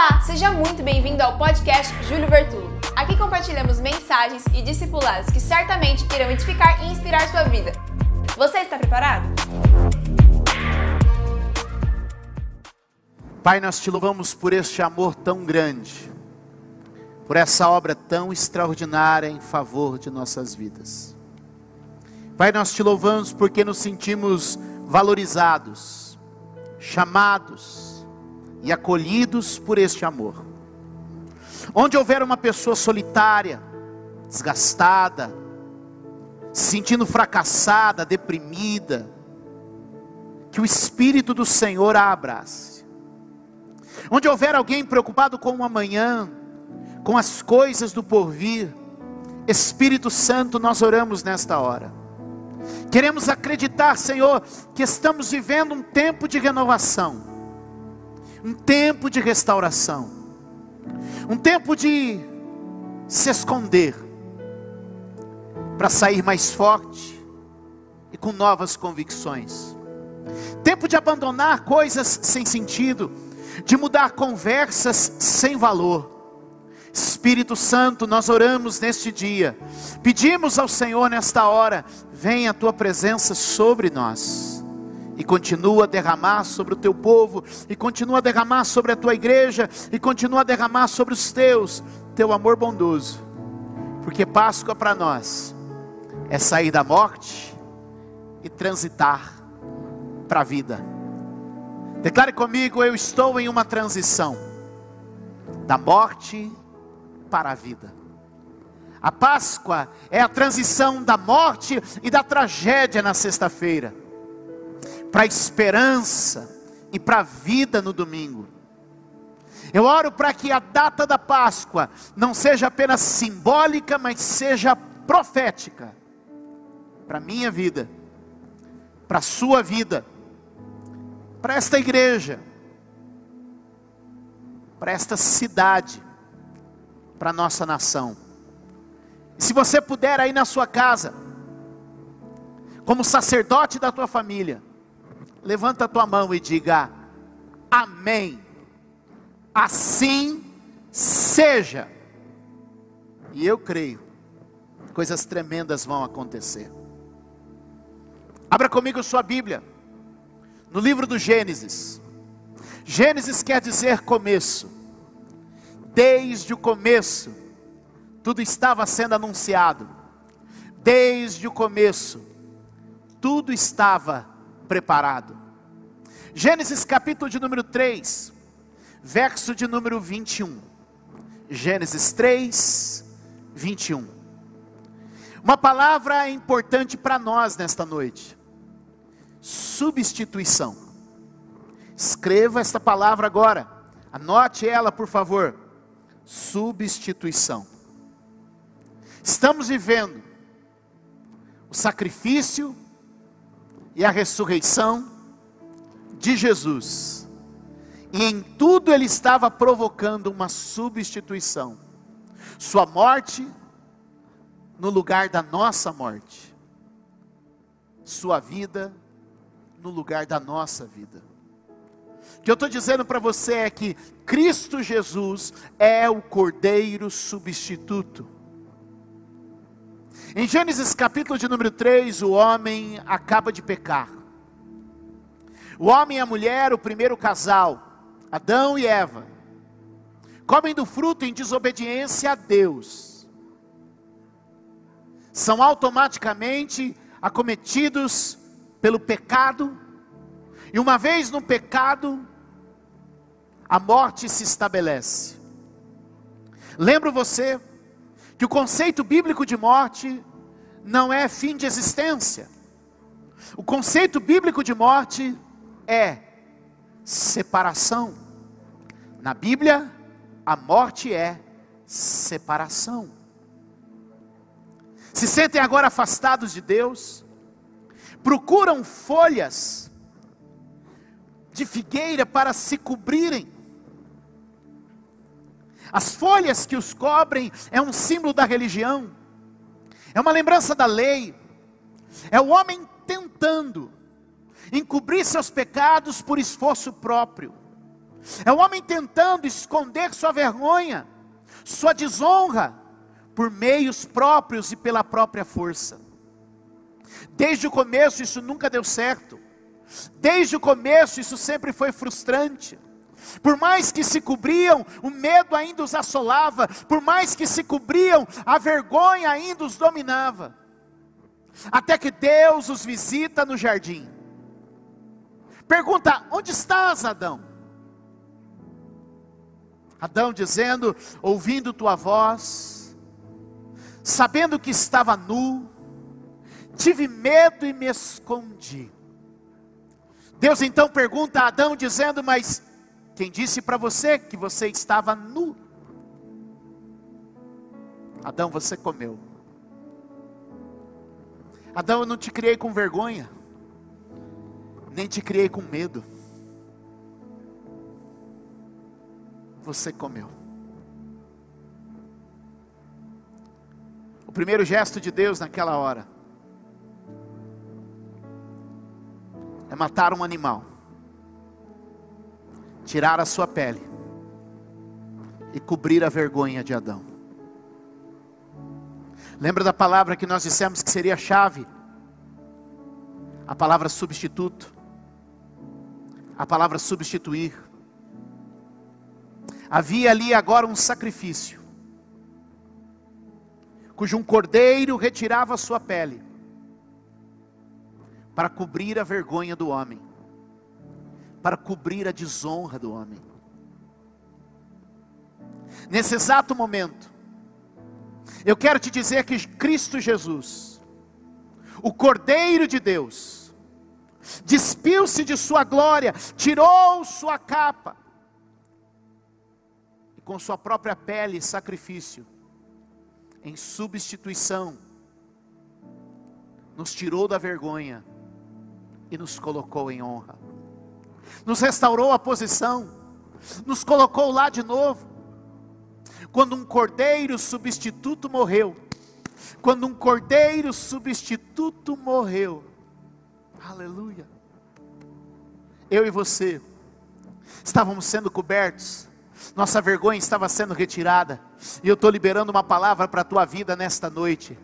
Olá, seja muito bem-vindo ao podcast Júlio Vertulo. Aqui compartilhamos mensagens e discipulados que certamente irão edificar e inspirar sua vida. Você está preparado? Pai, nós te louvamos por este amor tão grande, por essa obra tão extraordinária em favor de nossas vidas. Pai, nós te louvamos porque nos sentimos valorizados, chamados e acolhidos por este amor. Onde houver uma pessoa solitária, desgastada, se sentindo fracassada, deprimida, que o Espírito do Senhor a abrace. Onde houver alguém preocupado com o amanhã, com as coisas do porvir, Espírito Santo, nós oramos nesta hora. Queremos acreditar, Senhor, que estamos vivendo um tempo de renovação, um tempo de restauração, um tempo de se esconder, para sair mais forte e com novas convicções. Tempo de abandonar coisas sem sentido, de mudar conversas sem valor. Espírito Santo, nós oramos neste dia, pedimos ao Senhor nesta hora, venha a tua presença sobre nós, e continua a derramar sobre o teu povo, e continua a derramar sobre a tua igreja, e continua a derramar sobre os teus, teu amor bondoso, porque Páscoa para nós é sair da morte e transitar para a vida. Declare comigo: eu estou em uma transição da morte para a vida. A Páscoa é a transição da morte e da tragédia na sexta-feira, para a esperança e para a vida no domingo. Eu oro para que a data da Páscoa não seja apenas simbólica, mas seja profética para a minha vida, para a sua vida, para esta igreja, para esta cidade, para a nossa nação. Se você puder aí na sua casa, como sacerdote da tua família, levanta a tua mão e diga: Amém. Assim seja. E eu creio, coisas tremendas vão acontecer. Abra comigo sua Bíblia, no livro do Gênesis. Gênesis quer dizer começo. Desde o começo, tudo estava sendo anunciado. Desde o começo, tudo estava preparado. Gênesis capítulo de número 3, verso de número 21. Gênesis 3, 21. Uma palavra importante para nós nesta noite substituição. Escreva esta palavra agora, anote ela, por favor. Substituição. Estamos vivendo o sacrifício e a ressurreição de Jesus. E em tudo ele estava provocando uma substituição. Sua morte no lugar da nossa morte. Sua vida no lugar da nossa vida. O que eu estou dizendo para você é que Cristo Jesus é o Cordeiro substituto. Em Gênesis capítulo de número 3, o homem acaba de pecar. O homem e a mulher, o primeiro casal, Adão e Eva, comem do fruto em desobediência a Deus. São automaticamente acometidos pelo pecado, e uma vez no pecado, a morte se estabelece. Lembro você que o conceito bíblico de morte não é fim de existência. O conceito bíblico de morte é separação. Na Bíblia, a morte é separação. Se sentem agora afastados de Deus, procuram folhas de figueira para se cobrirem. As folhas que os cobrem é um símbolo da religião, é uma lembrança da lei, é o homem tentando encobrir seus pecados por esforço próprio. É o homem tentando esconder sua vergonha, sua desonra, por meios próprios e pela própria força. Desde o começo isso nunca deu certo. Desde o começo isso sempre foi frustrante. Por mais que se cobriam, o medo ainda os assolava. Por mais que se cobriam, a vergonha ainda os dominava. Até que Deus os visita no jardim. Pergunta: onde estás, Adão? Adão dizendo: ouvindo tua voz, sabendo que estava nu, tive medo e me escondi. Deus então pergunta a Adão, dizendo: Mas quem disse para você que você estava nu? Adão, você comeu. Adão, eu não te criei com vergonha, nem te criei com medo. Você comeu. O primeiro gesto de Deus naquela hora é matar um animal, tirar a sua pele e cobrir a vergonha de Adão. Lembra da palavra que nós dissemos que seria a chave? A palavra substituto. A palavra substituir. Havia ali agora um sacrifício, cujo um cordeiro retirava a sua pele, para cobrir a vergonha do homem, para cobrir a desonra do homem. Nesse exato momento, eu quero te dizer que Cristo Jesus, o Cordeiro de Deus, despiu-se de sua glória, tirou sua capa, e com sua própria pele sacrifício, em substituição, nos tirou da vergonha e nos colocou em honra, nos restaurou a posição, nos colocou lá de novo quando um cordeiro substituto morreu, quando um cordeiro substituto morreu, aleluia, eu e você estávamos sendo cobertos, nossa vergonha estava sendo retirada, e eu estou liberando uma palavra para a tua vida nesta noite.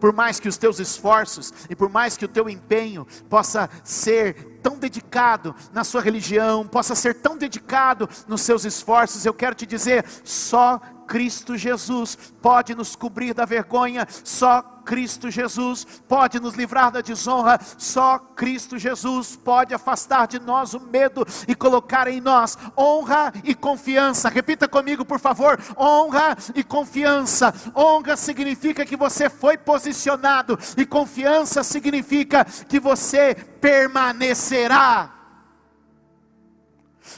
Por mais que os teus esforços e por mais que o teu empenho possa ser tão dedicado na sua religião, possa ser tão dedicado nos seus esforços, eu quero te dizer, só Cristo Jesus pode nos cobrir da vergonha, só Cristo Jesus pode nos livrar da desonra, só Cristo Jesus pode afastar de nós o medo e colocar em nós honra e confiança. Repita comigo, por favor: honra e confiança. Honra significa que você foi posicionado, e confiança significa que você permanecerá.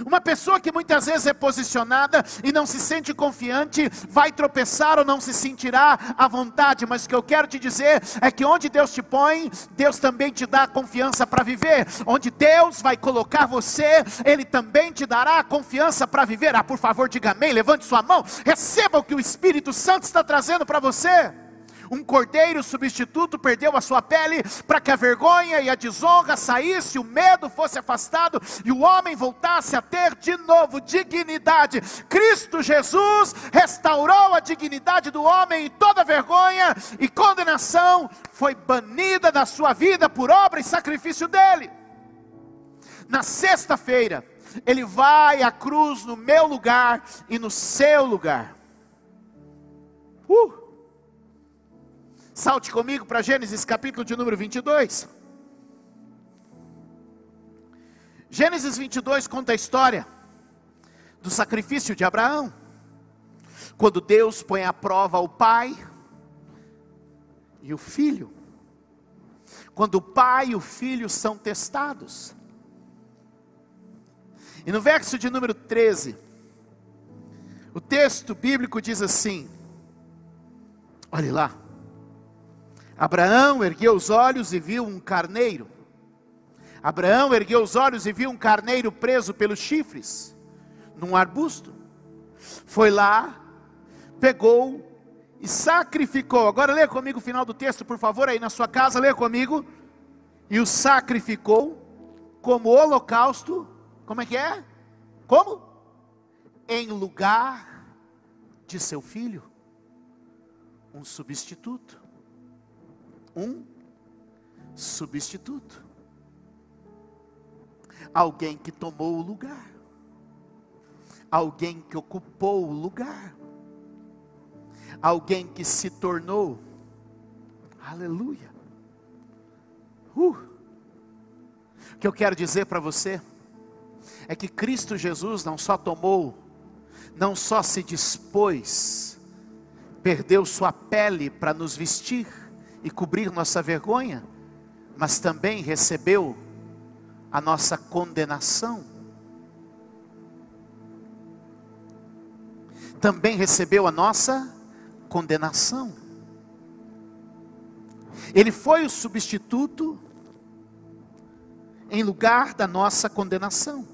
Uma pessoa que muitas vezes é posicionada e não se sente confiante, vai tropeçar ou não se sentirá à vontade, mas o que eu quero te dizer é que onde Deus te põe, Deus também te dá confiança para viver. Onde Deus vai colocar você, Ele também te dará confiança para viver. Ah, por favor, diga amém, levante sua mão, receba o que o Espírito Santo está trazendo para você. Um cordeiro substituto perdeu a sua pele para que a vergonha e a desonra saísse, o medo fosse afastado e o homem voltasse a ter de novo dignidade. Cristo Jesus restaurou a dignidade do homem e toda vergonha e condenação foi banida da sua vida por obra e sacrifício dele. Na sexta-feira, ele vai à cruz no meu lugar e no seu lugar. Uh! Salte comigo para Gênesis capítulo de número 22. Gênesis 22 conta a história do sacrifício de Abraão. Quando Deus põe à prova o pai e o filho. Quando o pai e o filho são testados. E no verso de número 13, o texto bíblico diz assim: olhe lá. Abraão ergueu os olhos e viu um carneiro. Abraão ergueu os olhos e viu um carneiro preso pelos chifres, num arbusto. Foi lá, pegou e sacrificou. Agora lê comigo o final do texto, por favor, aí na sua casa, lê comigo. E o sacrificou como holocausto. Como é que é? como? Em lugar de seu filho, um substituto. Um substituto. Alguém que tomou o lugar. Alguém que ocupou o lugar. Alguém que se tornou. Aleluia. Uh. O que eu quero dizer para você é que Cristo Jesus não só tomou, não só se dispôs, perdeu sua pele para nos vestir e cobrir nossa vergonha, mas também recebeu a nossa condenação. Também recebeu a nossa condenação. Ele foi o substituto em lugar da nossa condenação.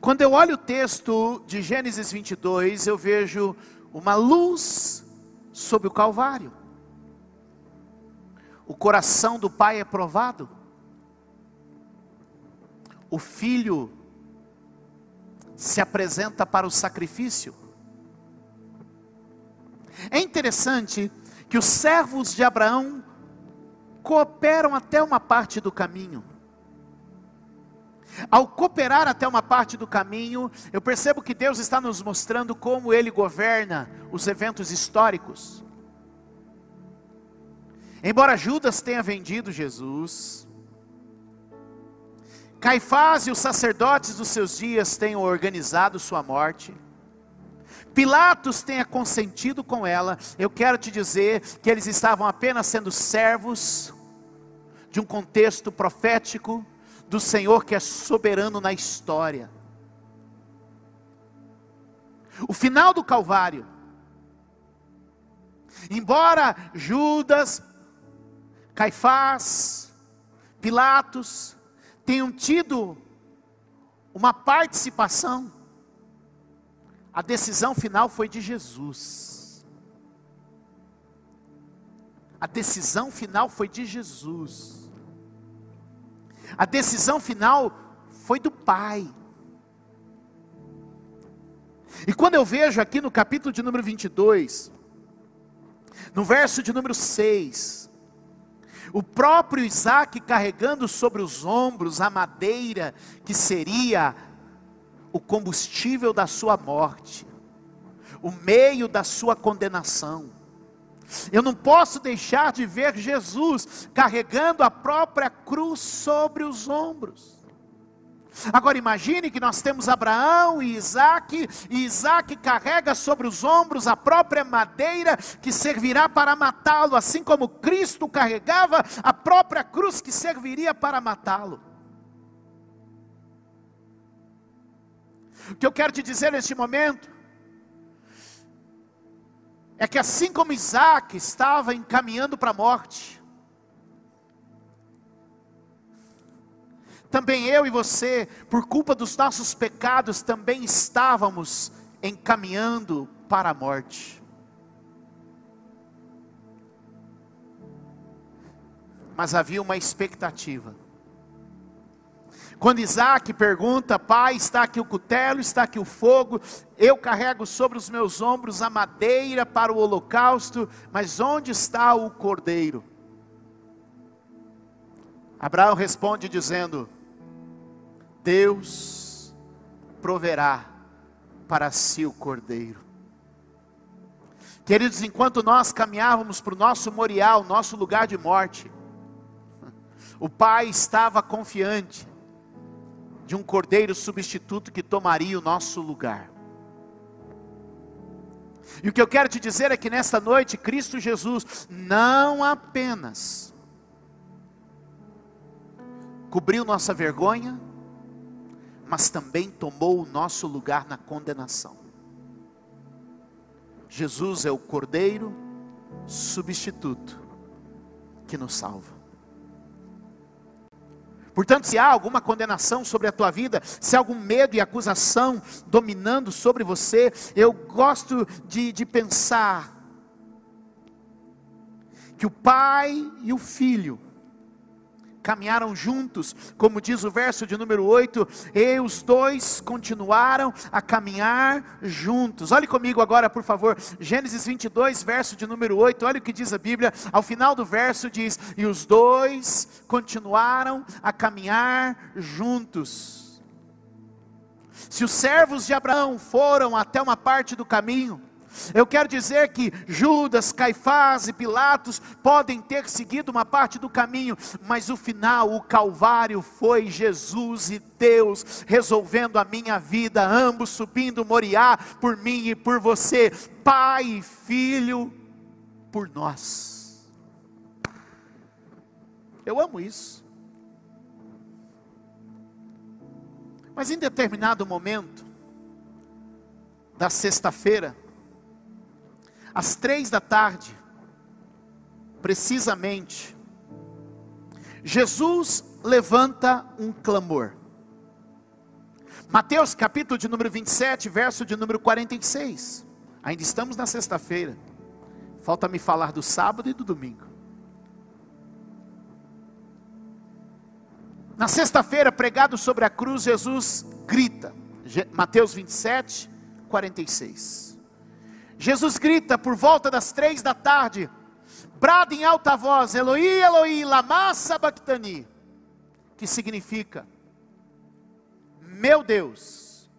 Quando eu olho o texto de Gênesis 22, eu vejo uma luz sobre o Calvário. O coração do pai é provado. O filho se apresenta para o sacrifício. É interessante que os servos de Abraão cooperam até uma parte do caminho. Ao cooperar até uma parte do caminho, eu percebo que Deus está nos mostrando como Ele governa os eventos históricos. Embora Judas tenha vendido Jesus, Caifás e os sacerdotes dos seus dias tenham organizado sua morte, Pilatos tenha consentido com ela, eu quero te dizer que eles estavam apenas sendo servos de um contexto profético do Senhor que é soberano na história. O final do Calvário, embora Judas, Caifás, Pilatos tenham tido uma participação, a decisão final foi de Jesus. A decisão final foi de Jesus. A decisão final foi do Pai. E quando eu vejo aqui no capítulo de número 22, no verso de número 6, o próprio Isaac carregando sobre os ombros a madeira que seria o combustível da sua morte, o meio da sua condenação. Eu não posso deixar de ver Jesus carregando a própria cruz sobre os ombros. Agora imagine que nós temos Abraão e Isaac, e Isaac carrega sobre os ombros a própria madeira que servirá para matá-lo, assim como Cristo carregava a própria cruz que serviria para matá-lo. O que eu quero te dizer neste momento é que assim como Isaac estava encaminhando para a morte, também eu e você, por culpa dos nossos pecados, também estávamos encaminhando para a morte. Mas havia uma expectativa quando Isaac pergunta, pai, está aqui o cutelo, está aqui o fogo, eu carrego sobre os meus ombros a madeira para o holocausto, mas onde está o cordeiro? Abraão responde dizendo: Deus proverá para si o cordeiro. Queridos, enquanto nós caminhávamos para o nosso memorial, nosso lugar de morte, o pai estava confiante de um cordeiro substituto que tomaria o nosso lugar. E o que eu quero te dizer é que nesta noite, Cristo Jesus não apenas cobriu nossa vergonha, mas também tomou o nosso lugar na condenação. Jesus é o cordeiro substituto que nos salva. Portanto, se há alguma condenação sobre a tua vida, se há algum medo e acusação dominando sobre você, eu gosto de, de pensar que o pai e o filho caminharam juntos, como diz o verso de número 8, e os dois continuaram a caminhar juntos. Olhe comigo agora, por favor, Gênesis 22, verso de número 8, olha o que diz a Bíblia, ao final do verso diz: E os dois continuaram a caminhar juntos. Se os servos de Abraão foram até uma parte do caminho, eu quero dizer que Judas, Caifás e Pilatos podem ter seguido uma parte do caminho, mas o final, o Calvário, foi Jesus e Deus resolvendo a minha vida, ambos subindo Moriá por mim e por você, Pai e Filho por nós. Eu amo isso. Mas em determinado momento da sexta-feira, às três da tarde, precisamente, Jesus levanta um clamor. Mateus capítulo de número 27, verso de número 46. Ainda estamos na sexta-feira. Falta me falar do sábado e do domingo. Na sexta-feira, pregado sobre a cruz, Jesus grita. Mateus 27, 46. Jesus grita por volta das três da tarde, brada em alta voz, Eloi, Eloi, lama sabachthani, que significa, meu Deus,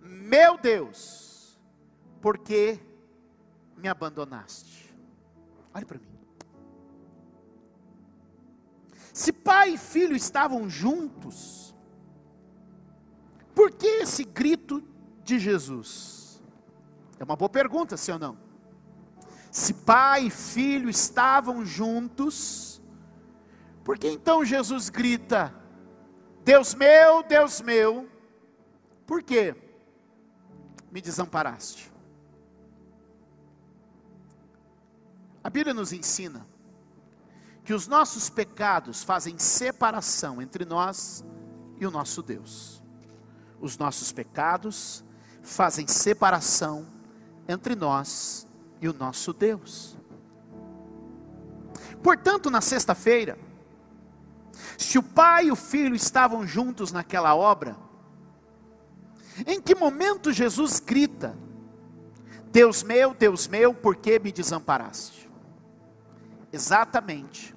meu Deus, por que me abandonaste? Olhe para mim. Se pai e filho estavam juntos, por que esse grito de Jesus? É uma boa pergunta, sim ou não? Se pai e filho estavam juntos, por que então Jesus grita: Deus meu, Deus meu, por que me desamparaste? A Bíblia nos ensina que os nossos pecados fazem separação entre nós e o nosso Deus. Os nossos pecados fazem separação entre nós e o nosso Deus. Portanto, na sexta-feira, se o pai e o filho estavam juntos naquela obra, em que momento Jesus grita: Deus meu, Deus meu, por que me desamparaste? Exatamente,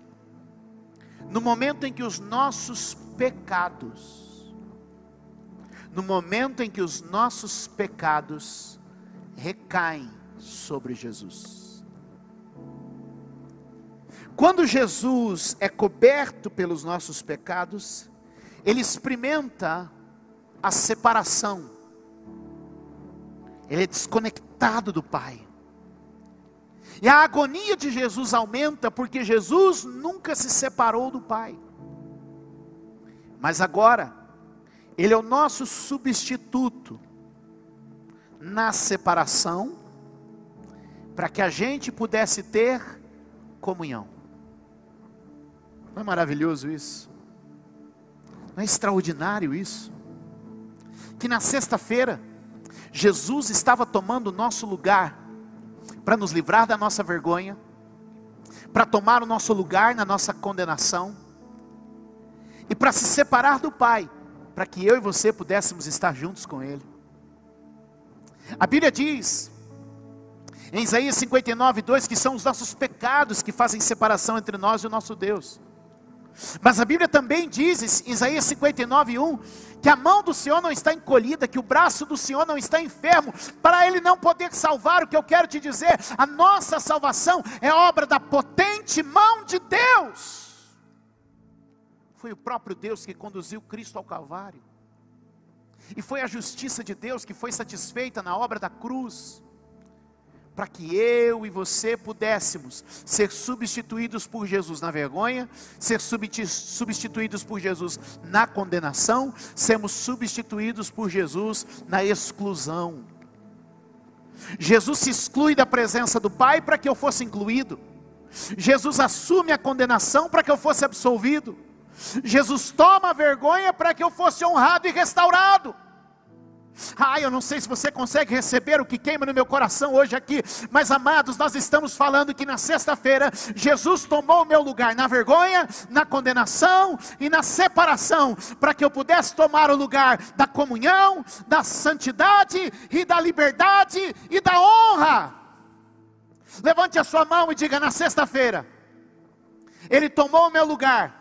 no momento em que os nossos pecados, no momento em que os nossos pecados recaem sobre Jesus. Quando Jesus é coberto pelos nossos pecados, ele experimenta a separação, ele é desconectado do Pai. E a agonia de Jesus aumenta porque Jesus nunca se separou do Pai. Mas agora, Ele é o nosso substituto na separação, para que a gente pudesse ter comunhão. Não é maravilhoso isso? Não é extraordinário isso? Que na sexta-feira, Jesus estava tomando o nosso lugar, para nos livrar da nossa vergonha, para tomar o nosso lugar na nossa condenação, e para se separar do Pai, para que eu e você pudéssemos estar juntos com Ele. A Bíblia diz, em Isaías 59, 2, que são os nossos pecados que fazem separação entre nós e o nosso Deus. Mas a Bíblia também diz, em Isaías 59, 1, que a mão do Senhor não está encolhida, que o braço do Senhor não está enfermo, para Ele não poder salvar. O que eu quero te dizer, a nossa salvação é obra da potente mão de Deus. Foi o próprio Deus que conduziu Cristo ao Calvário. E foi a justiça de Deus que foi satisfeita na obra da cruz, para que eu e você pudéssemos ser substituídos por Jesus na vergonha, ser substituídos por Jesus na condenação, sermos substituídos por Jesus na exclusão. Jesus se exclui da presença do Pai para que eu fosse incluído. Jesus assume a condenação para que eu fosse absolvido. Jesus toma vergonha para que eu fosse honrado e restaurado. Ah, eu não sei se você consegue receber o que queima no meu coração hoje aqui, mas amados, nós estamos falando que na sexta-feira Jesus tomou o meu lugar na vergonha, na condenação e na separação, para que eu pudesse tomar o lugar da comunhão, da santidade e da liberdade e da honra. Levante a sua mão e diga: na sexta-feira, Ele tomou o meu lugar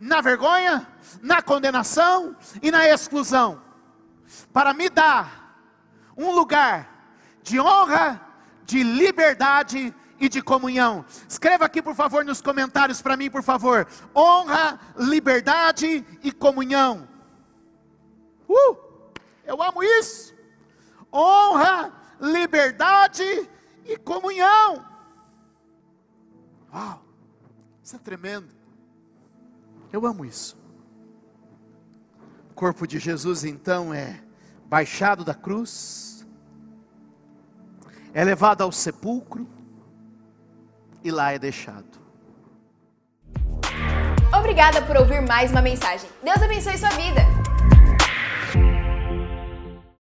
na vergonha, na condenação e na exclusão, para me dar um lugar de honra, de liberdade e de comunhão. Escreva aqui, por favor, nos comentários para mim, por favor. Honra, liberdade e comunhão. Uh, eu amo isso. Honra, liberdade e comunhão. Uau, isso é tremendo. Eu amo isso. O corpo de Jesus então é baixado da cruz, é levado ao sepulcro e lá é deixado. Obrigada por ouvir mais uma mensagem. Deus abençoe sua vida.